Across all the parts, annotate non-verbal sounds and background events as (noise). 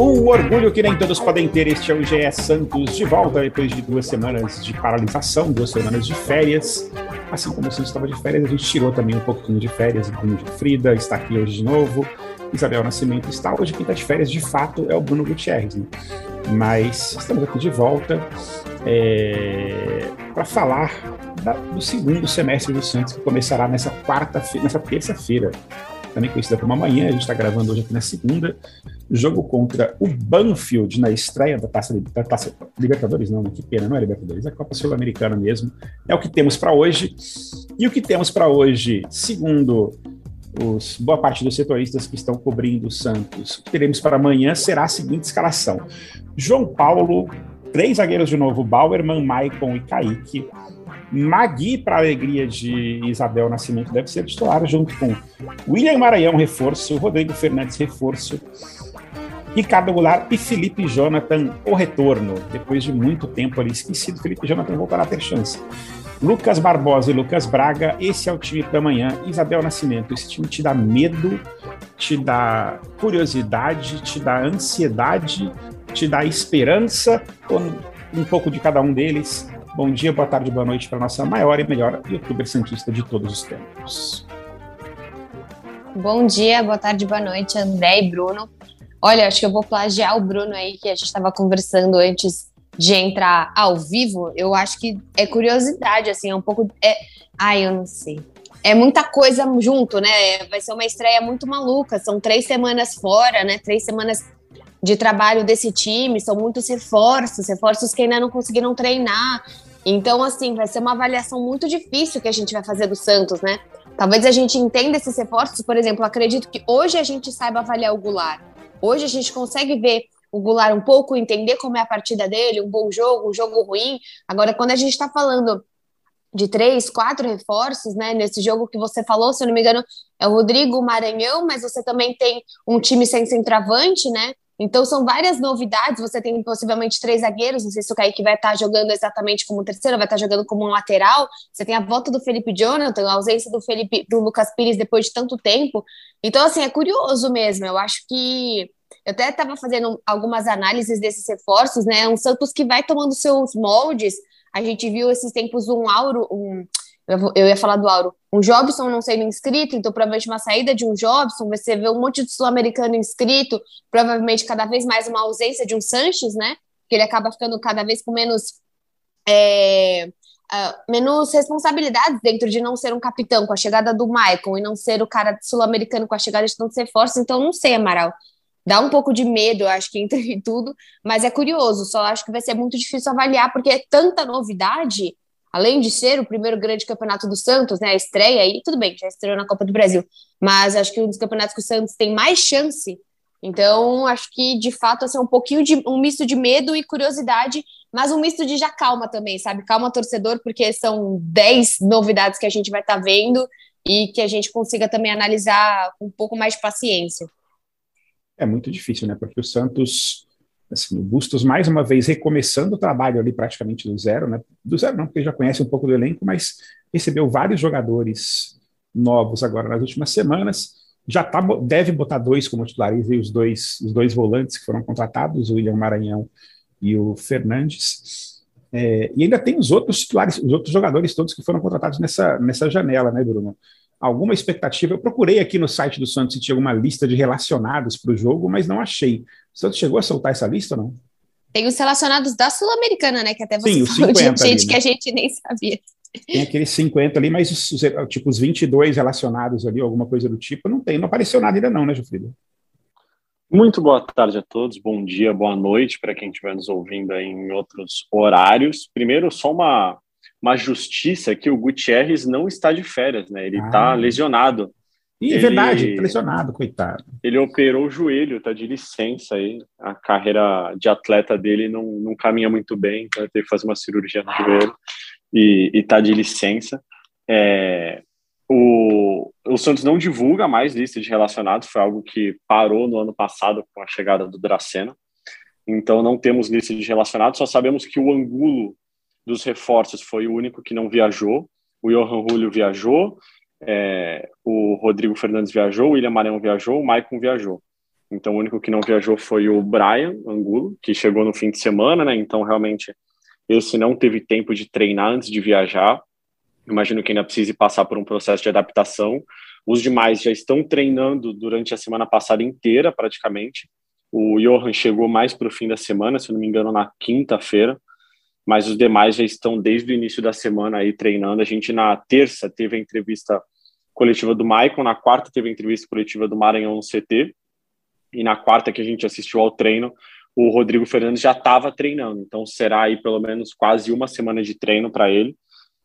Um orgulho que nem todos podem ter, este é o GE Santos de volta depois de duas semanas de paralisação, duas semanas de férias. Assim como o Santos estava de férias, a gente tirou também um pouquinho de férias. Bruno de Frida está aqui hoje de novo. Isabel Nascimento está hoje. Quem está de férias, de fato, é o Bruno Gutierrez. Né? Mas estamos aqui de volta é, para falar da, do segundo semestre do Santos, que começará nessa quarta-feira, nessa terça-feira também conhecida como amanhã, a gente está gravando hoje aqui na segunda, jogo contra o Banfield na estreia da Taça, da Taça Libertadores, não, que pena, não é Libertadores, é Copa Sul-Americana mesmo. É o que temos para hoje. E o que temos para hoje, segundo os, boa parte dos setoristas que estão cobrindo o Santos, o que teremos para amanhã será a seguinte escalação: João Paulo, três zagueiros de novo, Bauerman, Maicon e Kaique. Magui, para alegria de Isabel Nascimento, deve ser titular, junto com William Maranhão, reforço, Rodrigo Fernandes, reforço, Ricardo Goulart e Felipe Jonathan, o retorno. Depois de muito tempo ali esquecido, Felipe Jonathan voltará a ter chance. Lucas Barbosa e Lucas Braga, esse é o time da manhã. Isabel Nascimento, esse time te dá medo, te dá curiosidade, te dá ansiedade, te dá esperança, um pouco de cada um deles. Bom dia, boa tarde, boa noite para nossa maior e melhor youtuber santista de todos os tempos. Bom dia, boa tarde, boa noite, André e Bruno. Olha, acho que eu vou plagiar o Bruno aí, que a gente estava conversando antes de entrar ao vivo. Eu acho que é curiosidade, assim, é um pouco. É... Ai, eu não sei. É muita coisa junto, né? Vai ser uma estreia muito maluca. São três semanas fora, né? Três semanas de trabalho desse time, são muitos reforços, reforços que ainda não conseguiram treinar. Então, assim, vai ser uma avaliação muito difícil que a gente vai fazer do Santos, né? Talvez a gente entenda esses reforços, por exemplo, acredito que hoje a gente saiba avaliar o Goulart. Hoje a gente consegue ver o Goulart um pouco, entender como é a partida dele, um bom jogo, um jogo ruim. Agora, quando a gente está falando de três, quatro reforços, né? Nesse jogo que você falou, se eu não me engano, é o Rodrigo Maranhão, mas você também tem um time sem centroavante, né? Então são várias novidades. Você tem possivelmente três zagueiros. Não sei se o Kaique vai estar jogando exatamente como terceiro, vai estar jogando como um lateral. Você tem a volta do Felipe Jonathan, a ausência do Felipe do Lucas Pires depois de tanto tempo. Então, assim, é curioso mesmo. Eu acho que. Eu até estava fazendo algumas análises desses reforços, né? Um Santos que vai tomando seus moldes. A gente viu esses tempos um Auro, um, eu ia falar do Auro, um Jobson não sendo inscrito, então provavelmente uma saída de um Jobson, você vê um monte de sul-americano inscrito, provavelmente cada vez mais uma ausência de um Sanches, né? Que ele acaba ficando cada vez com menos é, uh, menos responsabilidades dentro de não ser um capitão com a chegada do Maicon e não ser o cara sul-americano com a chegada de tantos reforços, então não sei, Amaral. Dá um pouco de medo, acho que entre (laughs) tudo, mas é curioso, só acho que vai ser muito difícil avaliar, porque é tanta novidade além de ser o primeiro grande campeonato do Santos, né, a estreia aí, tudo bem, já estreou na Copa do Brasil, mas acho que um dos campeonatos que o Santos tem mais chance, então acho que de fato assim, um pouquinho de um misto de medo e curiosidade, mas um misto de já calma também, sabe? Calma torcedor, porque são 10 novidades que a gente vai estar tá vendo e que a gente consiga também analisar com um pouco mais de paciência. É muito difícil, né? Porque o Santos assim, o Bustos mais uma vez recomeçando o trabalho ali praticamente do zero, né? Do zero não, porque já conhece um pouco do elenco, mas recebeu vários jogadores novos agora nas últimas semanas. Já tá, deve botar dois como titulares e os dois, os dois volantes que foram contratados, o William Maranhão e o Fernandes. É, e ainda tem os outros titulares, os outros jogadores todos que foram contratados nessa, nessa janela, né, Bruno? Alguma expectativa? Eu procurei aqui no site do Santos se tinha alguma lista de relacionados para o jogo, mas não achei. O Santos chegou a soltar essa lista ou não? Tem os relacionados da Sul-Americana, né? Que até você Sim, falou de gente ali, né? que a gente nem sabia. Tem aqueles 50 ali, mas os, os, tipo, os 22 relacionados ali, alguma coisa do tipo, não tem, não apareceu nada ainda não, né, Jufrida? Muito boa tarde a todos, bom dia, boa noite para quem estiver nos ouvindo aí em outros horários. Primeiro, só uma, uma justiça que o Gutierrez não está de férias, né? Ele está ah. lesionado. É verdade, pressionado, coitado. Ele operou o joelho, tá de licença aí. A carreira de atleta dele não, não caminha muito bem, então ele teve que fazer uma cirurgia no joelho e, e tá de licença. É, o, o Santos não divulga mais lista de relacionados, foi algo que parou no ano passado com a chegada do Dracena. Então não temos lista de relacionados, só sabemos que o Angulo dos reforços foi o único que não viajou. O Johan Julio viajou, é, o Rodrigo Fernandes viajou, o William Maranhão viajou, o Maicon viajou. Então, o único que não viajou foi o Brian Angulo, que chegou no fim de semana, né? Então, realmente, esse não teve tempo de treinar antes de viajar. Imagino que ainda precise passar por um processo de adaptação. Os demais já estão treinando durante a semana passada inteira, praticamente. O Johan chegou mais para o fim da semana, se não me engano, na quinta-feira mas os demais já estão desde o início da semana aí treinando. A gente na terça teve a entrevista coletiva do Maicon, na quarta teve a entrevista coletiva do Maranhão no CT, e na quarta que a gente assistiu ao treino, o Rodrigo Fernandes já estava treinando, então será aí pelo menos quase uma semana de treino para ele.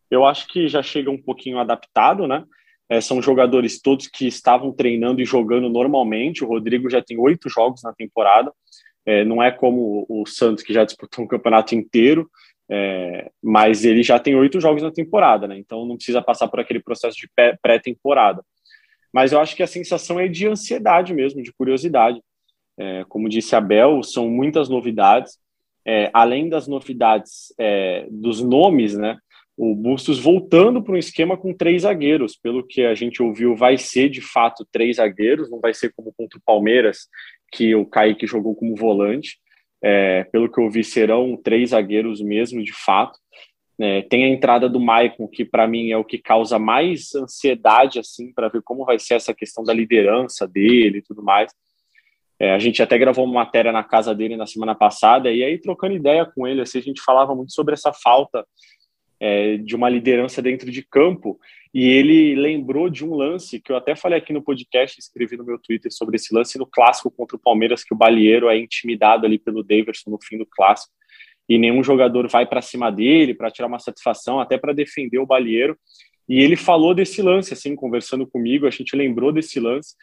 Eu acho que já chega um pouquinho adaptado, né? É, são jogadores todos que estavam treinando e jogando normalmente. O Rodrigo já tem oito jogos na temporada. É, não é como o Santos, que já disputou um campeonato inteiro, é, mas ele já tem oito jogos na temporada, né? Então não precisa passar por aquele processo de pré-temporada. Mas eu acho que a sensação é de ansiedade mesmo, de curiosidade. É, como disse a Bel, são muitas novidades. É, além das novidades é, dos nomes, né? O Bustos voltando para um esquema com três zagueiros, pelo que a gente ouviu, vai ser de fato três zagueiros, não vai ser como contra o Palmeiras, que o Kaique jogou como volante. É, pelo que eu vi, serão três zagueiros mesmo, de fato. É, tem a entrada do Maicon, que para mim é o que causa mais ansiedade, assim, para ver como vai ser essa questão da liderança dele e tudo mais. É, a gente até gravou uma matéria na casa dele na semana passada, e aí, trocando ideia com ele, assim, a gente falava muito sobre essa falta é, de uma liderança dentro de campo. E ele lembrou de um lance que eu até falei aqui no podcast, escrevi no meu Twitter sobre esse lance no clássico contra o Palmeiras, que o Balieiro é intimidado ali pelo Daverson no fim do clássico. E nenhum jogador vai para cima dele para tirar uma satisfação, até para defender o Balieiro. E ele falou desse lance, assim, conversando comigo, a gente lembrou desse lance.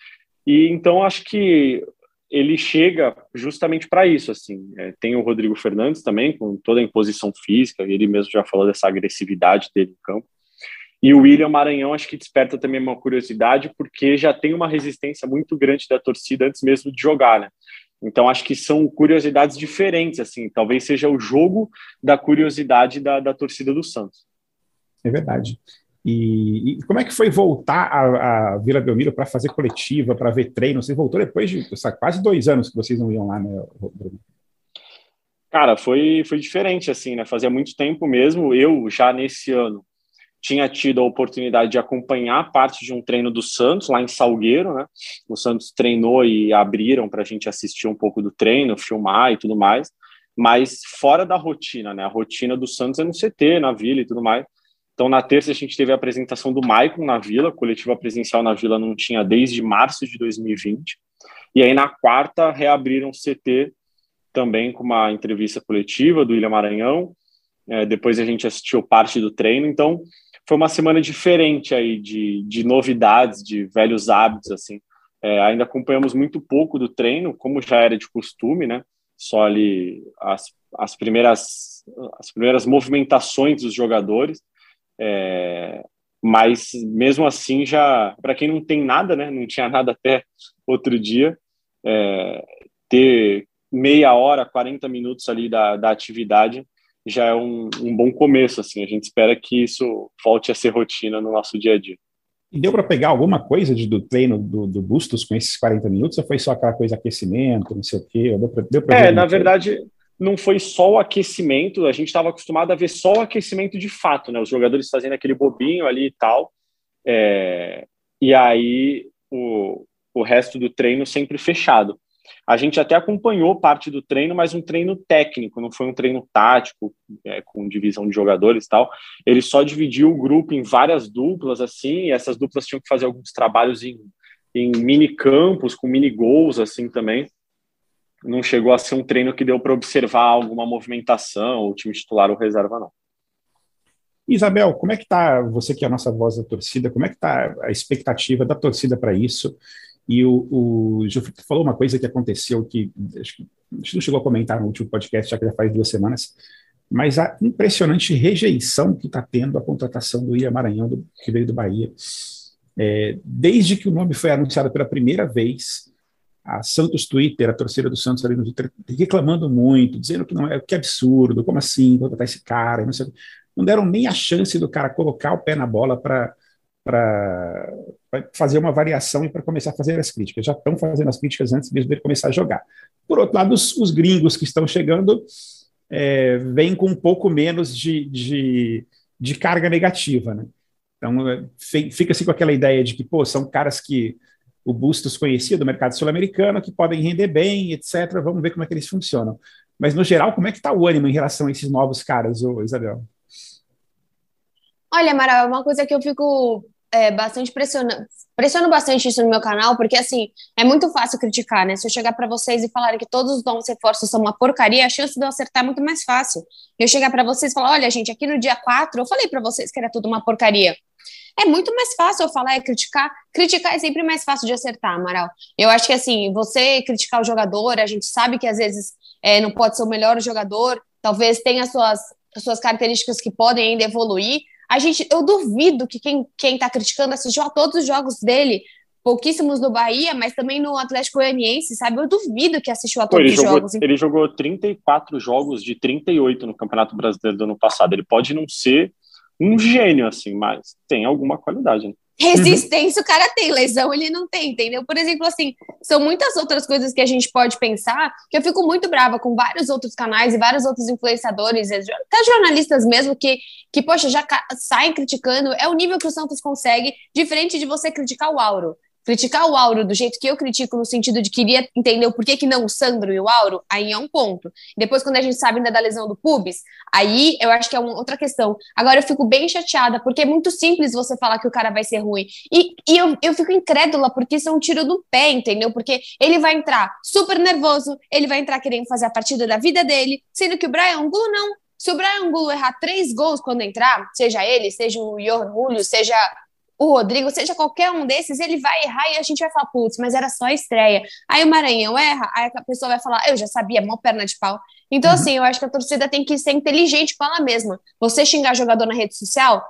E então acho que ele chega justamente para isso, assim. É, tem o Rodrigo Fernandes também, com toda a imposição física, ele mesmo já falou dessa agressividade dele no campo. E o William Maranhão acho que desperta também uma curiosidade, porque já tem uma resistência muito grande da torcida antes mesmo de jogar, né? Então acho que são curiosidades diferentes, assim. Talvez seja o jogo da curiosidade da, da torcida do Santos. É verdade. E, e, como é que foi voltar à, Vila Belmiro para fazer coletiva, para ver treino? Você voltou depois de sabe, quase dois anos que vocês não iam lá, né, Bruno? Cara, foi, foi diferente, assim, né? Fazia muito tempo mesmo. Eu, já nesse ano, tinha tido a oportunidade de acompanhar parte de um treino do Santos, lá em Salgueiro, né? O Santos treinou e abriram para a gente assistir um pouco do treino, filmar e tudo mais. Mas fora da rotina, né? A rotina do Santos é no CT, na Vila e tudo mais. Então, na terça, a gente teve a apresentação do Maicon na Vila, coletiva presencial na Vila não tinha desde março de 2020. E aí, na quarta, reabriram o CT também com uma entrevista coletiva do William Maranhão. É, depois a gente assistiu parte do treino. Então, foi uma semana diferente aí de, de novidades, de velhos hábitos, assim. É, ainda acompanhamos muito pouco do treino, como já era de costume, né? Só ali as, as primeiras as primeiras movimentações dos jogadores. É, mas mesmo assim, já para quem não tem nada, né, não tinha nada até outro dia, é, ter meia hora, 40 minutos ali da, da atividade já é um, um bom começo. Assim, a gente espera que isso volte a ser rotina no nosso dia a dia. E deu para pegar alguma coisa de, do treino do, do Bustos com esses 40 minutos? Ou foi só aquela coisa aquecimento, não sei o quê? Deu pra, deu pra é, na verdade, não foi só o aquecimento, a gente estava acostumado a ver só o aquecimento de fato, né? Os jogadores fazendo aquele bobinho ali e tal. É, e aí o, o resto do treino sempre fechado. A gente até acompanhou parte do treino, mas um treino técnico, não foi um treino tático, é, com divisão de jogadores e tal. Ele só dividiu o grupo em várias duplas, assim, e essas duplas tinham que fazer alguns trabalhos em, em mini campos, com mini gols, assim, também não chegou a ser um treino que deu para observar alguma movimentação, o time titular ou reserva, não. Isabel, como é que está, você que é a nossa voz da torcida, como é que está a expectativa da torcida para isso? E o, o Gilfrito falou uma coisa que aconteceu que acho que a gente não chegou a comentar no último podcast, já que já faz duas semanas, mas a impressionante rejeição que está tendo a contratação do William Maranhão, do, que veio do Bahia. É, desde que o nome foi anunciado pela primeira vez, a Santos Twitter, a torcida do Santos ali no Twitter, reclamando muito, dizendo que não é que absurdo, como assim contratar esse cara, não, sei, não deram nem a chance do cara colocar o pé na bola para fazer uma variação e para começar a fazer as críticas. Já estão fazendo as críticas antes mesmo dele começar a jogar. Por outro lado, os, os gringos que estão chegando é, vêm com um pouco menos de, de, de carga negativa, né? Então, é, fica-se com aquela ideia de que, pô, são caras que o Bustos conhecia do mercado sul-americano, que podem render bem, etc. Vamos ver como é que eles funcionam. Mas, no geral, como é que está o ânimo em relação a esses novos caras, ô, Isabel? Olha, Amaral, é uma coisa que eu fico é, bastante pressionando, pressiono bastante isso no meu canal, porque assim, é muito fácil criticar, né? Se eu chegar para vocês e falar que todos os novos reforços são uma porcaria, a chance de eu acertar é muito mais fácil. Eu chegar para vocês e falar, olha, gente, aqui no dia 4 eu falei para vocês que era tudo uma porcaria. É muito mais fácil eu falar e criticar. Criticar é sempre mais fácil de acertar, Amaral. Eu acho que assim, você criticar o jogador, a gente sabe que às vezes é, não pode ser o melhor jogador, talvez tenha suas, suas características que podem ainda evoluir. A gente, eu duvido que quem, quem tá criticando assistiu a todos os jogos dele, pouquíssimos no Bahia, mas também no Atlético Goianiense, sabe? Eu duvido que assistiu a todos os jogos. Ele jogou 34 jogos de 38 no Campeonato Brasileiro do ano passado. Ele pode não ser um gênio, assim, mas tem alguma qualidade. Né? Resistência o cara tem, lesão ele não tem, entendeu? Por exemplo, assim, são muitas outras coisas que a gente pode pensar que eu fico muito brava com vários outros canais e vários outros influenciadores, até jornalistas mesmo, que, que poxa, já saem criticando. É o nível que o Santos consegue, diferente de você criticar o Auro criticar o Auro do jeito que eu critico, no sentido de queria entender o porquê que não o Sandro e o Auro, aí é um ponto. Depois, quando a gente sabe ainda da lesão do pubis, aí eu acho que é uma outra questão. Agora, eu fico bem chateada, porque é muito simples você falar que o cara vai ser ruim. E, e eu, eu fico incrédula, porque isso é um tiro do pé, entendeu? Porque ele vai entrar super nervoso, ele vai entrar querendo fazer a partida da vida dele, sendo que o Brian Angulo não. Se o Brian Angulo errar três gols quando entrar, seja ele, seja o Johan Julio, seja o Rodrigo, seja qualquer um desses, ele vai errar e a gente vai falar, putz, mas era só a estreia. Aí o Maranhão erra, aí a pessoa vai falar, eu já sabia, mó perna de pau. Então, uhum. assim, eu acho que a torcida tem que ser inteligente com ela mesma. Você xingar jogador na rede social,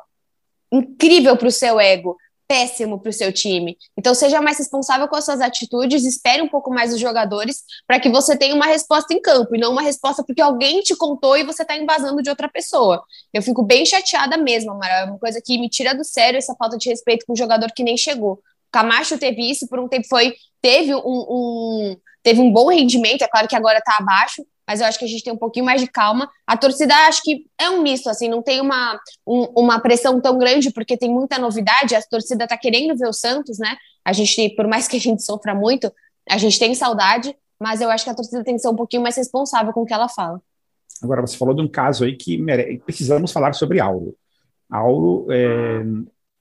incrível pro seu ego péssimo para o seu time. Então, seja mais responsável com as suas atitudes, espere um pouco mais dos jogadores para que você tenha uma resposta em campo e não uma resposta porque alguém te contou e você está embasando de outra pessoa. Eu fico bem chateada mesmo, Amaral. É uma coisa que me tira do sério essa falta de respeito com um jogador que nem chegou. Camacho teve isso por um tempo, foi teve um, um teve um bom rendimento, é claro que agora está abaixo, mas eu acho que a gente tem um pouquinho mais de calma. A torcida acho que é um misto, assim, não tem uma, um, uma pressão tão grande, porque tem muita novidade, a torcida tá querendo ver o Santos, né? A gente, por mais que a gente sofra muito, a gente tem saudade, mas eu acho que a torcida tem que ser um pouquinho mais responsável com o que ela fala. Agora, você falou de um caso aí que mere... precisamos falar sobre Auro. Auro é,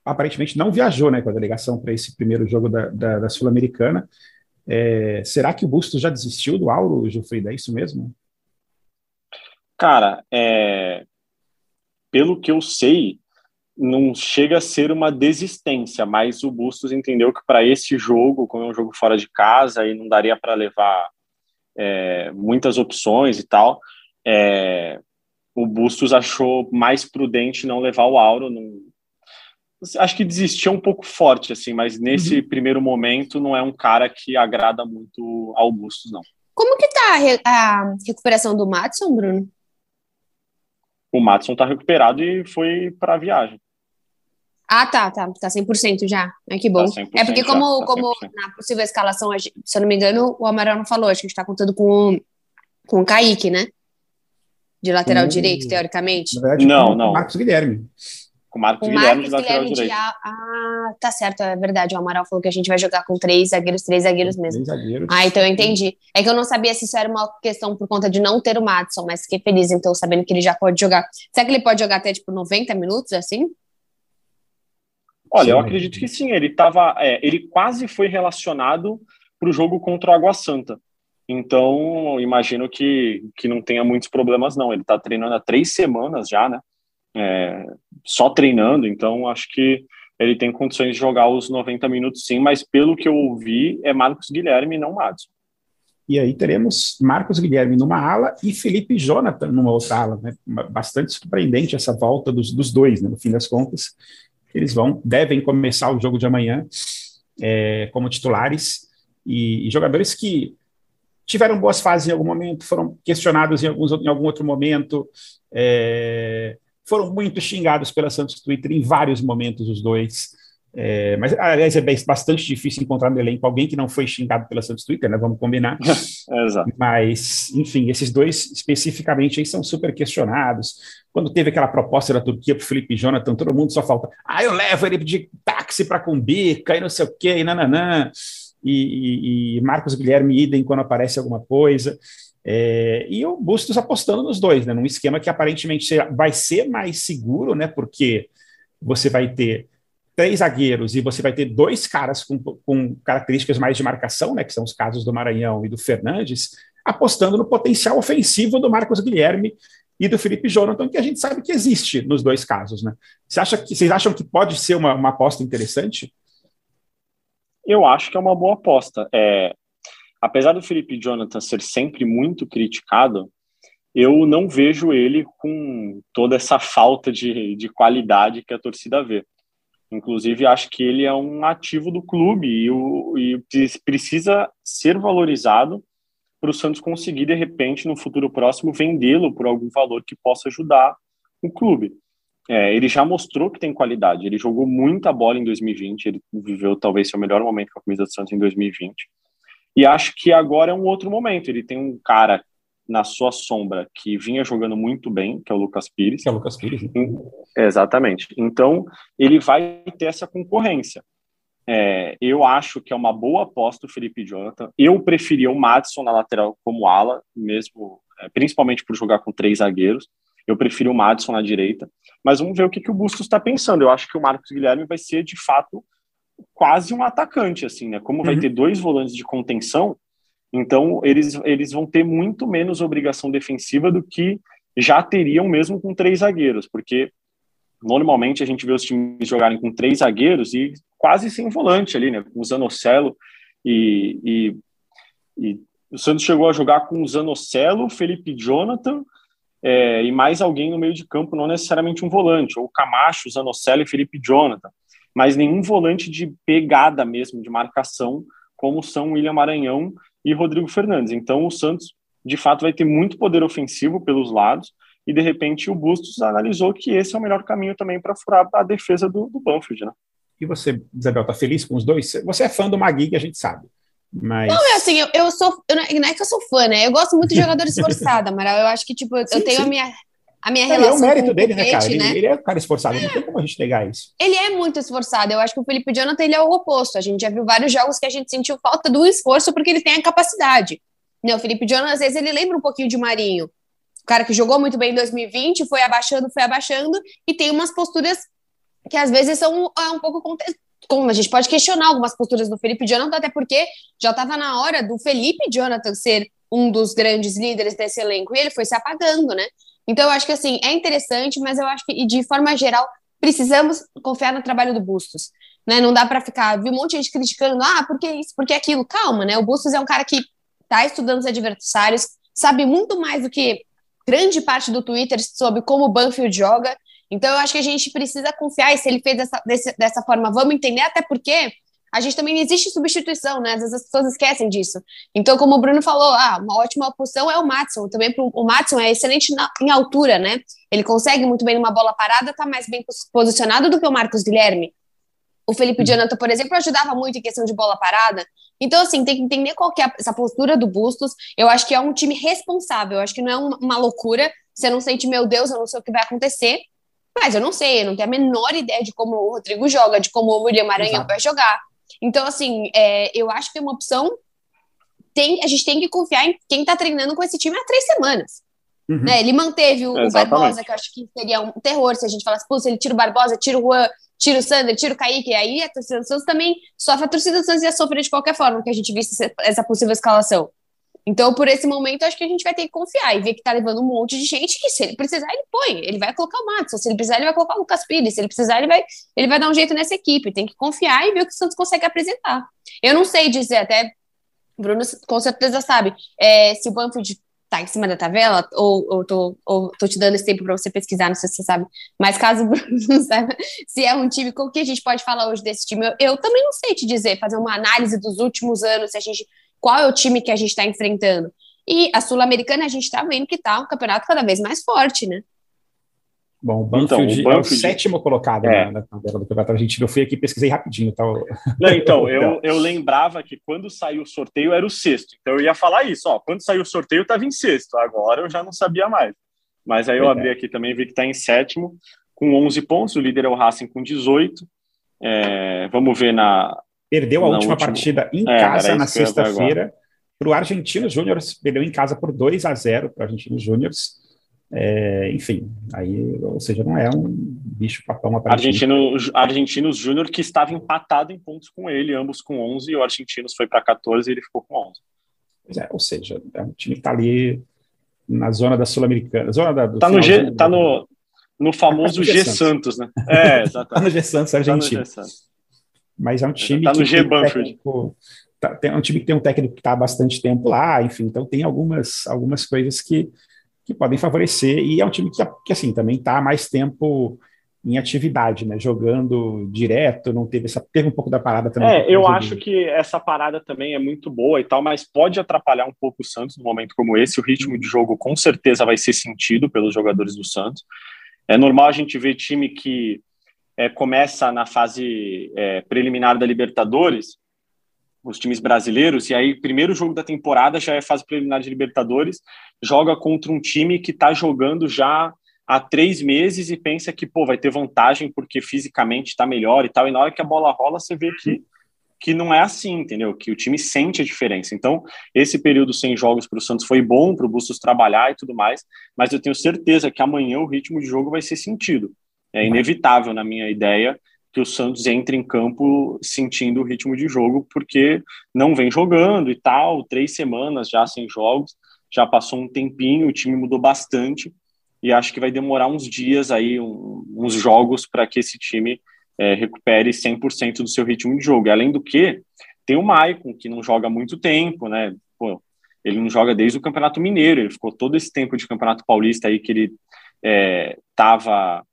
aparentemente não viajou né, com a delegação para esse primeiro jogo da, da, da Sul-Americana. É, será que o Busto já desistiu do Auro, Gilfrida? É isso mesmo? Cara, é, pelo que eu sei, não chega a ser uma desistência, mas o Bustos entendeu que para esse jogo, como é um jogo fora de casa e não daria para levar é, muitas opções e tal, é, o Bustos achou mais prudente não levar o Auro, não, acho que desistiu um pouco forte, assim, mas nesse uhum. primeiro momento não é um cara que agrada muito ao Bustos, não. Como que tá a, recuperação do Matson, Bruno? O Matson tá recuperado e foi para a viagem. Ah, tá, tá, tá 100% já. É que bom. Tá é porque como, já, tá como na possível escalação, se eu não me engano, o Amaral não falou, acho que a gente tá contando com, com o Kaique, né? De lateral hum, direito, teoricamente. Verdade, não, não. Marcos Guilherme com o Marcos, o Guilherme de lateral Guilherme direito. De, ah, tá certo, é verdade. O Amaral falou que a gente vai jogar com três zagueiros, três zagueiros mesmo. Três zagueiros. Ah, então eu entendi. É que eu não sabia se isso era uma questão por conta de não ter o Madison, mas fiquei feliz, então, sabendo que ele já pode jogar. Será que ele pode jogar até, tipo, 90 minutos, assim? Olha, sim. eu acredito que sim. Ele tava, é, ele quase foi relacionado para o jogo contra o Água Santa. Então, imagino que, que não tenha muitos problemas, não. Ele está treinando há três semanas já, né? É, só treinando, então acho que ele tem condições de jogar os 90 minutos sim, mas pelo que eu ouvi, é Marcos Guilherme, não Madison. E aí teremos Marcos Guilherme numa ala e Felipe Jonathan numa outra ala. Né? Bastante surpreendente essa volta dos, dos dois, né? no fim das contas. Eles vão, devem começar o jogo de amanhã é, como titulares e, e, jogadores que tiveram boas fases em algum momento, foram questionados em, alguns, em algum outro momento, é, foram muito xingados pela Santos Twitter em vários momentos, os dois. É, mas, aliás, é bastante difícil encontrar no elenco alguém que não foi xingado pela Santos Twitter, né? Vamos combinar. (laughs) Exato. Mas, enfim, esses dois especificamente aí são super questionados. Quando teve aquela proposta da Turquia para Felipe Jonathan, todo mundo só falta. Ah, eu levo ele de táxi para Cumbica e não sei o quê, e nananã. E, e, e Marcos Guilherme idem quando aparece alguma coisa. É, e o Bustos apostando nos dois, né? Num esquema que aparentemente vai ser mais seguro, né? Porque você vai ter três zagueiros e você vai ter dois caras com, com características mais de marcação, né, que são os casos do Maranhão e do Fernandes, apostando no potencial ofensivo do Marcos Guilherme e do Felipe Jonathan, que a gente sabe que existe nos dois casos. Né? Você acha que, vocês acham que pode ser uma, uma aposta interessante? Eu acho que é uma boa aposta. É, apesar do Felipe Jonathan ser sempre muito criticado, eu não vejo ele com toda essa falta de, de qualidade que a torcida vê. Inclusive, acho que ele é um ativo do clube e, o, e precisa ser valorizado para o Santos conseguir, de repente, no futuro próximo, vendê-lo por algum valor que possa ajudar o clube. É, ele já mostrou que tem qualidade, ele jogou muita bola em 2020, ele viveu talvez seu melhor momento com a camisa do Santos em 2020. E acho que agora é um outro momento. Ele tem um cara na sua sombra que vinha jogando muito bem, que é o Lucas Pires. Que é o Lucas Pires. Né? Exatamente. Então, ele vai ter essa concorrência. É, eu acho que é uma boa aposta o Felipe Jonathan. Eu preferia o Madison na lateral como ala, mesmo, é, principalmente por jogar com três zagueiros. Eu prefiro o Madison na direita. Mas vamos ver o que, que o Bustos está pensando. Eu acho que o Marcos Guilherme vai ser, de fato, quase um atacante, assim, né? Como vai uhum. ter dois volantes de contenção, então, eles, eles vão ter muito menos obrigação defensiva do que já teriam mesmo com três zagueiros, porque normalmente a gente vê os times jogarem com três zagueiros e quase sem volante ali, né? Com o Zanocelo e, e, e o Santos chegou a jogar com o Zanocelo, Felipe Jonathan é, e mais alguém no meio de campo, não necessariamente um volante, ou Camacho, Zanocelo e Felipe Jonathan, mas nenhum volante de pegada mesmo, de marcação, como são William Maranhão e Rodrigo Fernandes. Então o Santos, de fato, vai ter muito poder ofensivo pelos lados e de repente o Bustos analisou que esse é o melhor caminho também para furar a defesa do, do Banfield, né? E você, Isabel, tá feliz com os dois? Você é fã do Magui, que a gente sabe. Mas... Não, é assim, eu, eu sou. Eu não, não é que eu sou fã, né? Eu gosto muito de jogador esforçado, (laughs) Amaral. Eu acho que, tipo, sim, eu tenho sim. a minha, a minha não, relação. É o mérito dele, né, cara? Ele, né? ele, é um cara esforçado, não tem como a gente negar isso. Ele é muito esforçado. Eu acho que o Felipe Jonathan ele é o oposto. A gente já viu vários jogos que a gente sentiu falta do esforço porque ele tem a capacidade. Não, o Felipe Jonathan, às vezes, ele lembra um pouquinho de Marinho. O cara que jogou muito bem em 2020, foi abaixando, foi abaixando, e tem umas posturas que às vezes são é, um pouco como a gente pode questionar algumas posturas do Felipe Jonathan, até porque já estava na hora do Felipe Jonathan ser um dos grandes líderes desse elenco, e ele foi se apagando, né? Então, eu acho que assim, é interessante, mas eu acho que, de forma geral, precisamos confiar no trabalho do Bustos. Né? Não dá para ficar, vi um monte de gente criticando, ah, por que isso, por que aquilo? Calma, né? O Bustos é um cara que está estudando os adversários, sabe muito mais do que grande parte do Twitter sobre como o Banfield joga. Então, eu acho que a gente precisa confiar, e se ele fez dessa, dessa forma, vamos entender, até porque a gente também não existe substituição, né? Às vezes as pessoas esquecem disso. Então, como o Bruno falou, ah, uma ótima opção é o Matson. Também pro, o Matson é excelente na, em altura, né? Ele consegue muito bem numa bola parada, tá mais bem posicionado do que o Marcos Guilherme. O Felipe Jonathan, por exemplo, ajudava muito em questão de bola parada. Então, assim, tem que entender qual que é essa postura do Bustos. Eu acho que é um time responsável. Eu acho que não é uma, loucura. Você não sente, meu Deus, eu não sei o que vai acontecer. Mas eu não sei, eu não tenho a menor ideia de como o Rodrigo joga, de como o William Maranhão Exato. vai jogar. Então, assim, é, eu acho que é uma opção. Tem, a gente tem que confiar em quem está treinando com esse time há três semanas. Uhum. Né? Ele manteve o, o, Barbosa, que eu acho que seria um terror se a gente falasse, pô, se ele tira o Barbosa, tira o Juan, tira o Sander, tira o Kaique, aí a torcida do Santos também sofre, a torcida do Santos ia sofrer de qualquer forma que a gente visse essa possível escalação. Então, por esse momento, acho que a gente vai ter que confiar e ver que tá levando um monte de gente que, se ele precisar, ele põe. Ele vai colocar o Matos. Se ele precisar, ele vai colocar o Lucas Pires. Se ele precisar, ele vai, ele vai dar um jeito nessa equipe. Tem que confiar e ver o que o Santos consegue apresentar. Eu não sei dizer, até Bruno com certeza sabe, é, se o Banfield tá em cima da tabela, ou, ou, tô, ou tô te dando esse tempo para você pesquisar, não sei se você sabe, mas caso o Bruno não (laughs) saiba se é um time, o que a gente pode falar hoje desse time? Eu, eu também não sei te dizer, fazer uma análise dos últimos anos, se a gente qual é o time que a gente está enfrentando. E a Sul-Americana, a gente está vendo que está um campeonato cada vez mais forte, né? Bom, o Banfield, então, o Banfield é o sétimo colocado é. na, tabela do Campeonato Argentino. Eu fui aqui pesquisei rapidinho. Tá? Não, então, (laughs) eu, eu lembrava que quando saiu o sorteio era o sexto. Então eu ia falar isso, ó. Quando saiu o sorteio estava em sexto. Agora eu já não sabia mais. Mas aí eu é. abri aqui também vi que está em sétimo, com 11 pontos. O líder é o Racing com 18. É, vamos ver na, Perdeu a última, última, partida em é, casa na sexta-feira para o Argentinos Júnior, perdeu em casa por 2 a 0 para o Argentinos Júnior. É, enfim, aí, ou seja, não é um bicho papão Argentino, Argentinos Júnior que estava empatado em pontos com ele, ambos com 11, e o Argentinos foi para 14 e ele ficou com 11. Pois é, ou seja, é um time que está ali na zona da Sul-Americana. Zona da, tá no, G, tá no, no famoso (laughs) G, G Santos. Santos, né? É, exatamente. (laughs) tá no G Santos, Argentino. Tá mas é um time tá que G técnico, tá, tem, é um time que tem um técnico que está há bastante tempo lá, enfim, então tem algumas, algumas coisas que, que podem favorecer, e é um time que, que assim, também está há mais tempo em atividade, né, jogando direto, não teve essa, teve um pouco da parada também. É, eu acho que essa parada também é muito boa e tal, mas pode atrapalhar um pouco o Santos num momento como esse, o ritmo de jogo com certeza vai ser sentido pelos jogadores do Santos, é normal a gente ver time que é, começa na fase é, preliminar da Libertadores, os times brasileiros, e aí primeiro jogo da temporada já é fase preliminar de Libertadores, joga contra um time que está jogando já há três meses e pensa que pô vai ter vantagem porque fisicamente está melhor e tal, e na hora que a bola rola você vê que que não é assim, entendeu? Que o time sente a diferença. Então, esse período sem jogos para o Santos foi bom para o Bustos trabalhar e tudo mais, mas eu tenho certeza que amanhã o ritmo de jogo vai ser sentido. É inevitável, na minha ideia, que o Santos entre em campo sentindo o ritmo de jogo, porque não vem jogando e tal, três semanas já sem jogos, já passou um tempinho, o time mudou bastante, e acho que vai demorar uns dias aí, um, uns jogos, para que esse time é, recupere 100% do seu ritmo de jogo. E, além do que, tem o Maicon, que não joga há muito tempo, né? Pô, ele não joga desde o Campeonato Mineiro, ele ficou todo esse tempo de Campeonato Paulista aí que ele estava é,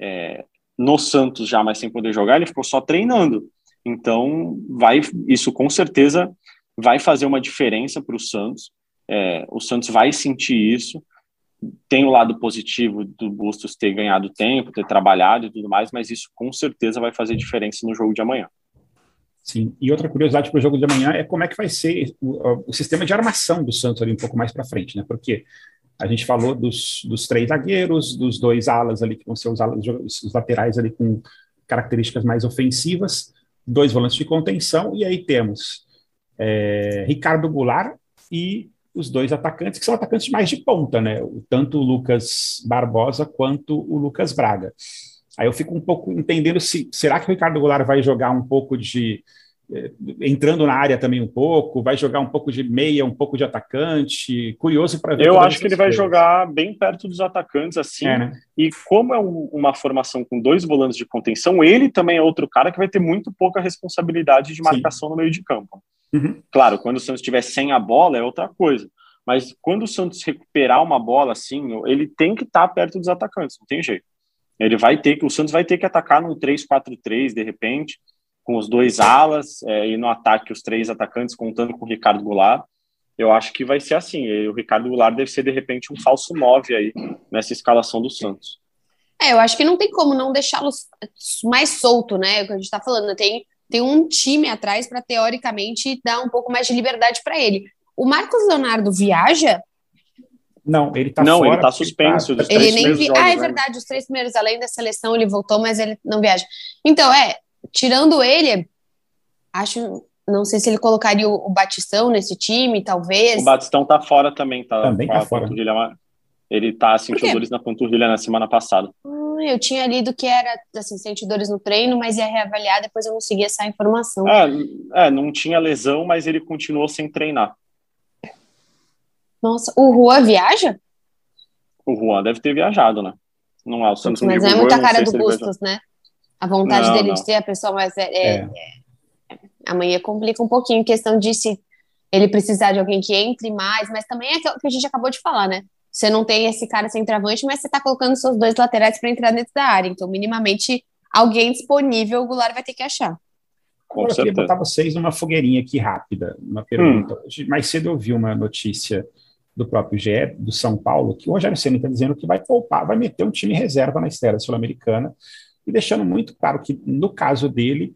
é, no Santos já, mas sem poder jogar, ele ficou só treinando. Então, vai isso com certeza vai fazer uma diferença para o Santos. É, o Santos vai sentir isso. Tem o lado positivo do Bustos ter ganhado tempo, ter trabalhado e tudo mais, mas isso com certeza vai fazer diferença no jogo de amanhã. Sim, e outra curiosidade para o jogo de amanhã é como é que vai ser o, o sistema de armação do Santos ali um pouco mais para frente, né? Porque a gente falou dos, dos três zagueiros, dos dois alas ali, que vão ser os, alas, os laterais ali com características mais ofensivas, dois volantes de contenção, e aí temos é, Ricardo Goulart e os dois atacantes, que são atacantes mais de ponta, né? Tanto o Lucas Barbosa quanto o Lucas Braga. Aí eu fico um pouco entendendo se será que o Ricardo Goulart vai jogar um pouco de entrando na área também um pouco, vai jogar um pouco de meia, um pouco de atacante. Curioso para ver. Eu acho que ele vai jogar bem perto dos atacantes, assim. É, né? E como é um, uma formação com dois volantes de contenção, ele também é outro cara que vai ter muito pouca responsabilidade de marcação Sim. no meio de campo. Uhum. Claro, quando o Santos estiver sem a bola é outra coisa. Mas quando o Santos recuperar uma bola assim, ele tem que estar tá perto dos atacantes, não tem jeito. Ele vai ter que, o Santos vai ter que atacar num 3-4-3 de repente com os dois alas é, e no ataque os três atacantes, contando com o Ricardo Goulart. Eu acho que vai ser assim. o Ricardo Goulart deve ser, de repente, um falso 9 aí nessa escalação do Santos. É, eu acho que não tem como não deixá-lo mais solto, né? O que a gente está falando. Tem, tem um time atrás para, teoricamente, dar um pouco mais de liberdade para ele. O Marcos Leonardo viaja não, ele tá não, fora. ele tá suspenso. Tá... Ele nem vi... Jogos, ah, é né? verdade, os três primeiros, além da seleção, ele voltou, mas ele não viaja. Então, é, tirando ele, acho, não sei se ele colocaria o, Batistão nesse time, talvez. O Batistão tá fora também, tá? Também tá fora. Ele tá sentiu dores na panturrilha na semana passada. Hum, eu tinha lido que era assim, sente dores no treino, mas ia reavaliar, depois eu não segui essa informação. É, é, não tinha lesão, mas ele continuou sem treinar. Nossa, o Juan viaja? O Juan deve ter viajado, né? Não é o Santos Mas não é muita cara do Bustos, né? A vontade não, dele não. de ter a pessoa mais. É, é, é. é, amanhã complica um pouquinho questão de se ele precisar de alguém que entre mais, mas também é o que a gente acabou de falar, né? Você não tem esse cara sem travante, mas você tá colocando seus dois laterais para entrar dentro da área. Então, minimamente, alguém disponível o Goulart vai ter que achar. Agora, eu queria botar vocês numa fogueirinha aqui rápida, uma pergunta. Hum. Mais cedo eu vi uma notícia do próprio GE, do São Paulo, que o Rogério Senna está dizendo que vai poupar, vai meter um time reserva na estreia sul-americana, e deixando muito claro que, no caso dele,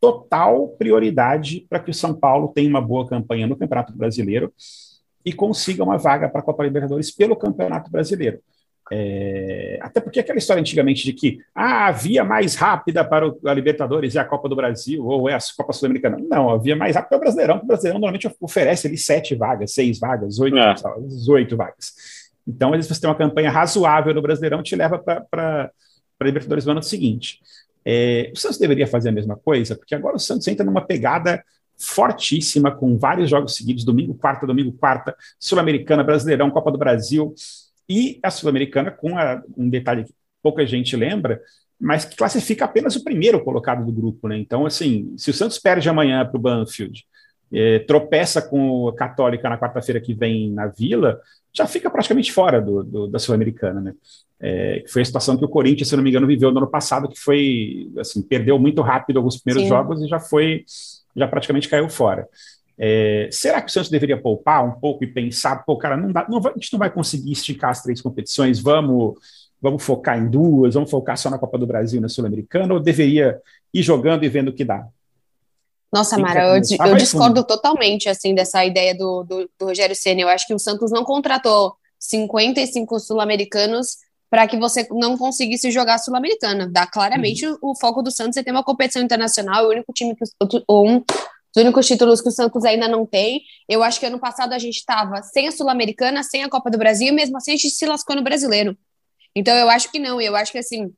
total prioridade para que o São Paulo tenha uma boa campanha no Campeonato Brasileiro e consiga uma vaga para a Copa Libertadores pelo Campeonato Brasileiro. É, até porque aquela história antigamente de que ah, a via mais rápida para o, a Libertadores é a Copa do Brasil ou é a Copa Sul-Americana. Não, a via mais rápida é o Brasileirão, o Brasileirão normalmente oferece ali sete vagas, seis vagas, oito, é. oito vagas. Então, às vezes, você tem uma campanha razoável no Brasileirão, te leva para a Libertadores no ano seguinte. É, o Santos deveria fazer a mesma coisa, porque agora o Santos entra numa pegada fortíssima, com vários jogos seguidos, domingo, quarta, domingo, quarta, Sul-Americana, Brasileirão, Copa do Brasil. E a Sul-Americana, com a, um detalhe que pouca gente lembra, mas que classifica apenas o primeiro colocado do grupo. Né? Então, assim, se o Santos perde amanhã para o Banfield, é, tropeça com a Católica na quarta-feira que vem na Vila, já fica praticamente fora do, do da Sul-Americana, né? É, foi a situação que o Corinthians, se não me engano, viveu no ano passado, que foi, assim, perdeu muito rápido alguns primeiros Sim. jogos e já foi, já praticamente caiu fora. É, será que o Santos deveria poupar um pouco e pensar, pô, cara, não dá, não a gente não vai conseguir esticar as três competições, vamos, vamos focar em duas, vamos focar só na Copa do Brasil e na Sul-Americana, ou deveria ir jogando e vendo o que dá? Nossa, Mara, eu, eu discordo totalmente assim dessa ideia do, do, do Rogério Senna. Eu acho que o Santos não contratou 55 sul-americanos para que você não conseguisse jogar sul-americana. Dá claramente uhum. o, o, foco do Santos é ter uma competição internacional, o único time que um os únicos títulos que o Santos ainda não tem. Eu acho que ano passado a gente estava sem a Sul-Americana, sem a Copa do Brasil, e mesmo assim a gente se lascou no brasileiro. Então eu acho que não, eu acho que assim,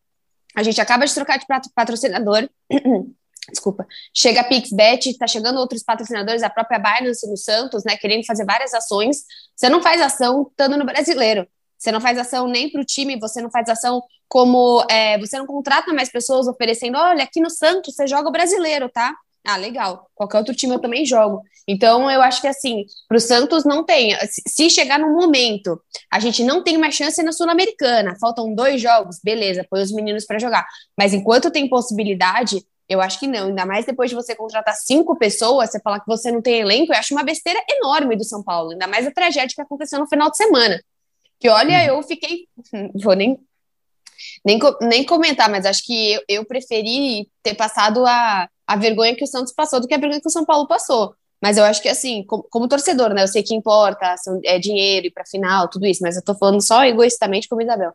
a gente acaba de trocar de patrocinador. Desculpa. Chega a PixBet, tá chegando outros patrocinadores, a própria Binance no Santos, né, querendo fazer várias ações. Você não faz ação estando no brasileiro. Você não faz ação nem para o time, você não faz ação como. É, você não contrata mais pessoas oferecendo: olha, aqui no Santos você joga o brasileiro, tá? Ah, legal. Qualquer outro time eu também jogo. Então, eu acho que assim, para o Santos não tem. Se chegar num momento, a gente não tem mais chance na Sul-Americana, faltam dois jogos, beleza, põe os meninos para jogar. Mas enquanto tem possibilidade, eu acho que não. Ainda mais depois de você contratar cinco pessoas, você falar que você não tem elenco, eu acho uma besteira enorme do São Paulo. Ainda mais a tragédia que aconteceu no final de semana. Que olha, uhum. eu fiquei. (laughs) Vou nem nem, nem comentar, mas acho que eu, eu preferi ter passado a, a vergonha que o Santos passou do que a vergonha que o São Paulo passou. Mas eu acho que, assim, como, como torcedor, né? Eu sei que importa, são, é dinheiro, ir pra final, tudo isso, mas eu tô falando só egoístamente como Isabel.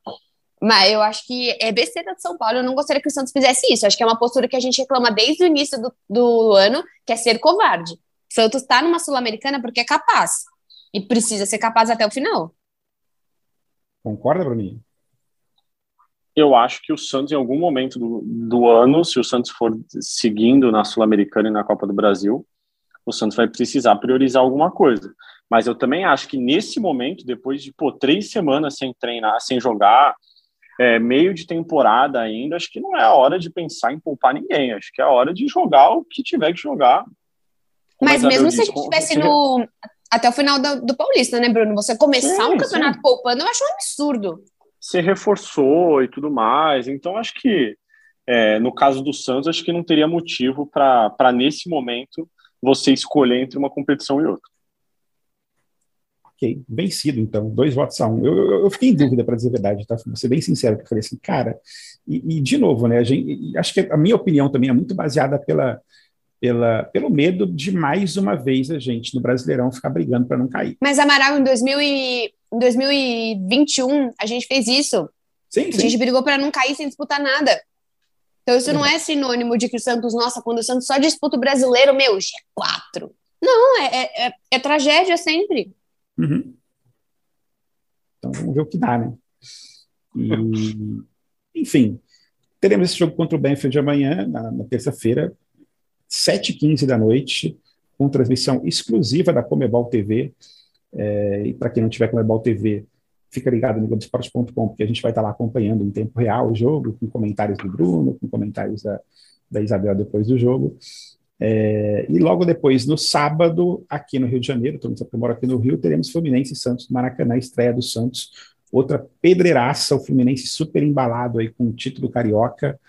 Mas eu acho que é besteira de São Paulo. Eu não gostaria que o Santos fizesse isso. Eu acho que é uma postura que a gente reclama desde o início do, do ano, que é ser covarde. O Santos tá numa Sul-Americana porque é capaz. E precisa ser capaz até o final. Concorda, Bruninho? eu acho que o Santos, em algum momento do, do ano, se o Santos for seguindo na Sul-Americana e na Copa do Brasil, o Santos vai precisar priorizar alguma coisa. Mas eu também acho que nesse momento, depois de pô, três semanas sem treinar, sem jogar, é, meio de temporada ainda, acho que não é a hora de pensar em poupar ninguém. Acho que é a hora de jogar o que tiver que jogar. Mas mesmo se a gente estivesse no até o final do, do Paulista, né, Bruno? Você começar sim, um campeonato sim. poupando, eu acho um absurdo se reforçou e tudo mais. Então, acho que é, no caso do Santos, acho que não teria motivo para, nesse momento, você escolher entre uma competição e outra. Ok, vencido então, dois votos a um. Eu, eu, eu fiquei em dúvida, para dizer a verdade, tá? Vou ser bem sincero, porque eu falei assim, cara, e, e de novo, né, a gente, acho que a minha opinião também é muito baseada pela, pela, pelo medo de mais uma vez a gente no Brasileirão ficar brigando para não cair. Mas Amaral, em, 2000 e, em 2021, a gente fez isso. Sim, a gente brigou para não cair sem disputar nada. Então isso não é sinônimo de que o Santos, nossa, quando o Santos só disputa o brasileiro, meu, G4. Não, é, é, é, é tragédia sempre. Uhum. Então vamos ver o que dá, né? E, enfim, teremos esse jogo contra o Benfield amanhã, na, na terça-feira, 7h15 da noite, com transmissão exclusiva da Comebol TV. É, e para quem não tiver com Ebol TV, fica ligado no Globoesporte.com, porque a gente vai estar lá acompanhando em tempo real o jogo, com comentários do Bruno, com comentários da, da Isabel depois do jogo. É, e logo depois, no sábado, aqui no Rio de Janeiro, todo mundo que mora aqui no Rio, teremos Fluminense e Santos do Maracanã, estreia do Santos, outra pedreiraça, o Fluminense super embalado aí com o título carioca,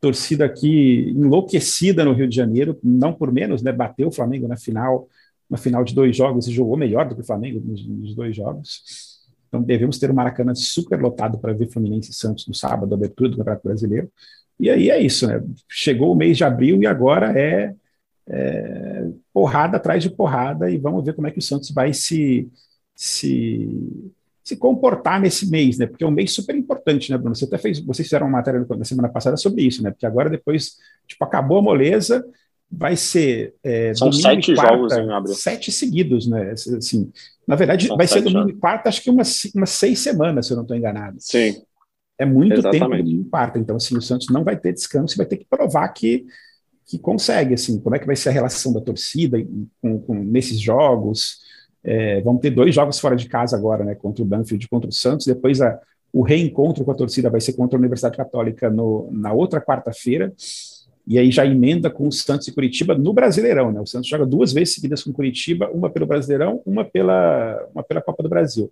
torcida aqui enlouquecida no Rio de Janeiro, não por menos, né, bateu o Flamengo na final, na final de dois jogos e jogou melhor do que o Flamengo nos, nos dois jogos. Então devemos ter o Maracanã super lotado para ver Fluminense e Santos no sábado, abertura do Campeonato Brasileiro. E aí é isso, né? Chegou o mês de abril e agora é é, porrada atrás de porrada e vamos ver como é que o Santos vai se, se, se comportar nesse mês, né? Porque é um mês super importante, né, Bruno? Você até fez, vocês fizeram uma matéria na semana passada sobre isso, né? Porque agora depois, tipo, acabou a moleza, vai ser é, são sete quarta, jogos em abril, sete seguidos, né? Assim, na verdade, são vai ser domingo e quarta, acho que umas, umas seis semanas, se eu não estou enganado. Sim. É muito Exatamente. tempo domingo e quarta, então assim, o Santos não vai ter descanso e vai ter que provar que que consegue, assim, como é que vai ser a relação da torcida com, com nesses jogos, é, vamos ter dois jogos fora de casa agora, né, contra o Banfield e contra o Santos, depois a, o reencontro com a torcida vai ser contra a Universidade Católica no, na outra quarta-feira, e aí já emenda com o Santos e Curitiba no Brasileirão, né, o Santos joga duas vezes seguidas com Curitiba, uma pelo Brasileirão, uma pela, uma pela Copa do Brasil.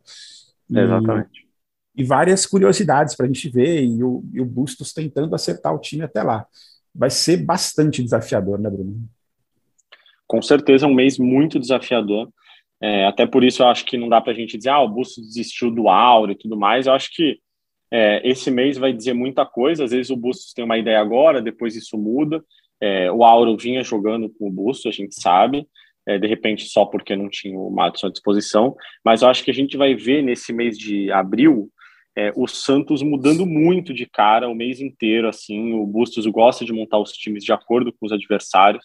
E, Exatamente. E várias curiosidades para a gente ver, e o, e o Bustos tentando acertar o time até lá vai ser bastante desafiador, né, Bruno? Com certeza é um mês muito desafiador. É, até por isso eu acho que não dá para a gente dizer, ah, o Bustos desistiu do Auro e tudo mais. Eu acho que é, esse mês vai dizer muita coisa. Às vezes o Bustos tem uma ideia agora, depois isso muda. É, o Auro vinha jogando com o Bustos, a gente sabe. É, de repente só porque não tinha o Madison à disposição. Mas eu acho que a gente vai ver nesse mês de abril é, o Santos mudando muito de cara o mês inteiro, assim, o Bustos gosta de montar os times de acordo com os adversários.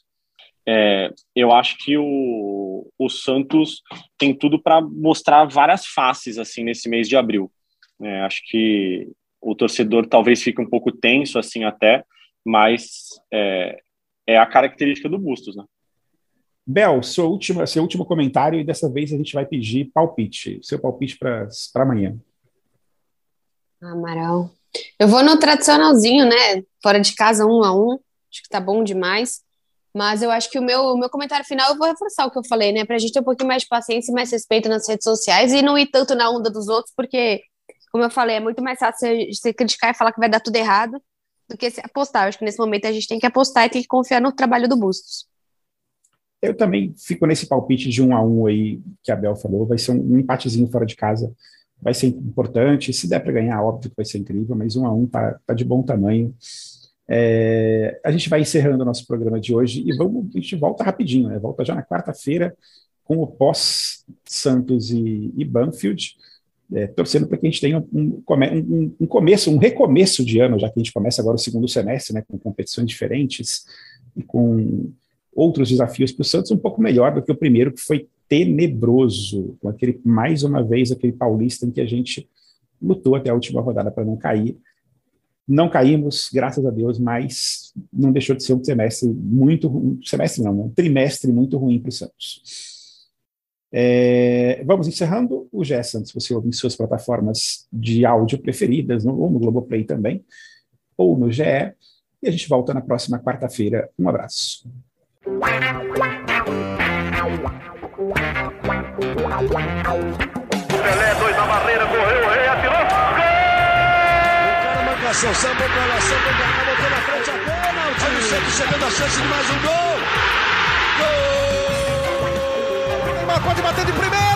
É, eu acho que o, o Santos tem tudo para mostrar várias faces assim nesse mês de abril. É, acho que o torcedor talvez fique um pouco tenso assim até, mas é, é a característica do Bustos, né? Bel, seu último, seu último comentário e dessa vez a gente vai pedir palpite, seu palpite para amanhã. Amaral. Eu vou no tradicionalzinho, né? Fora de casa, um a um. Acho que tá bom demais. Mas eu acho que o meu, o meu comentário final eu vou reforçar o que eu falei, né? Pra gente ter um pouquinho mais de paciência e mais respeito nas redes sociais e não ir tanto na onda dos outros, porque, como eu falei, é muito mais fácil você, criticar e falar que vai dar tudo errado do que apostar. Eu acho que nesse momento a gente tem que apostar e tem que confiar no trabalho do Bustos. Eu também fico nesse palpite de um a um aí que a Bel falou. Vai ser um empatezinho fora de casa vai ser importante. Se der para ganhar, óbvio que vai ser incrível, mas um a um tá, tá de bom tamanho. É, a gente vai encerrando o nosso programa de hoje e vamos, a gente volta rapidinho, né? Volta já na quarta-feira com o pós Santos e, e Banfield, é, torcendo para que a gente tenha um, um, um, começo, um recomeço de ano, já que a gente começa agora o segundo semestre, né? Com competições diferentes e com outros desafios para o Santos um pouco melhor do que o primeiro, que foi tenebroso, com aquele, mais uma vez, aquele paulista em que a gente lutou até a última rodada para não cair. Não caímos, graças a Deus, mas não deixou de ser um semestre muito ruim, semestre não, um trimestre muito ruim para o Santos. É, vamos encerrando o GE Santos, você ouve em suas plataformas de áudio preferidas, no, ou no Globoplay também, ou no GE, e a gente volta na próxima quarta-feira. Um abraço. Pelé, dois na barreira, correu, o rei atirou. Gol! O cara sambou pra lá, sambou pra cá, botou na frente a. Olha o Santos chegando a chance de mais um gol. Gol! Neymar pode bater de primeira.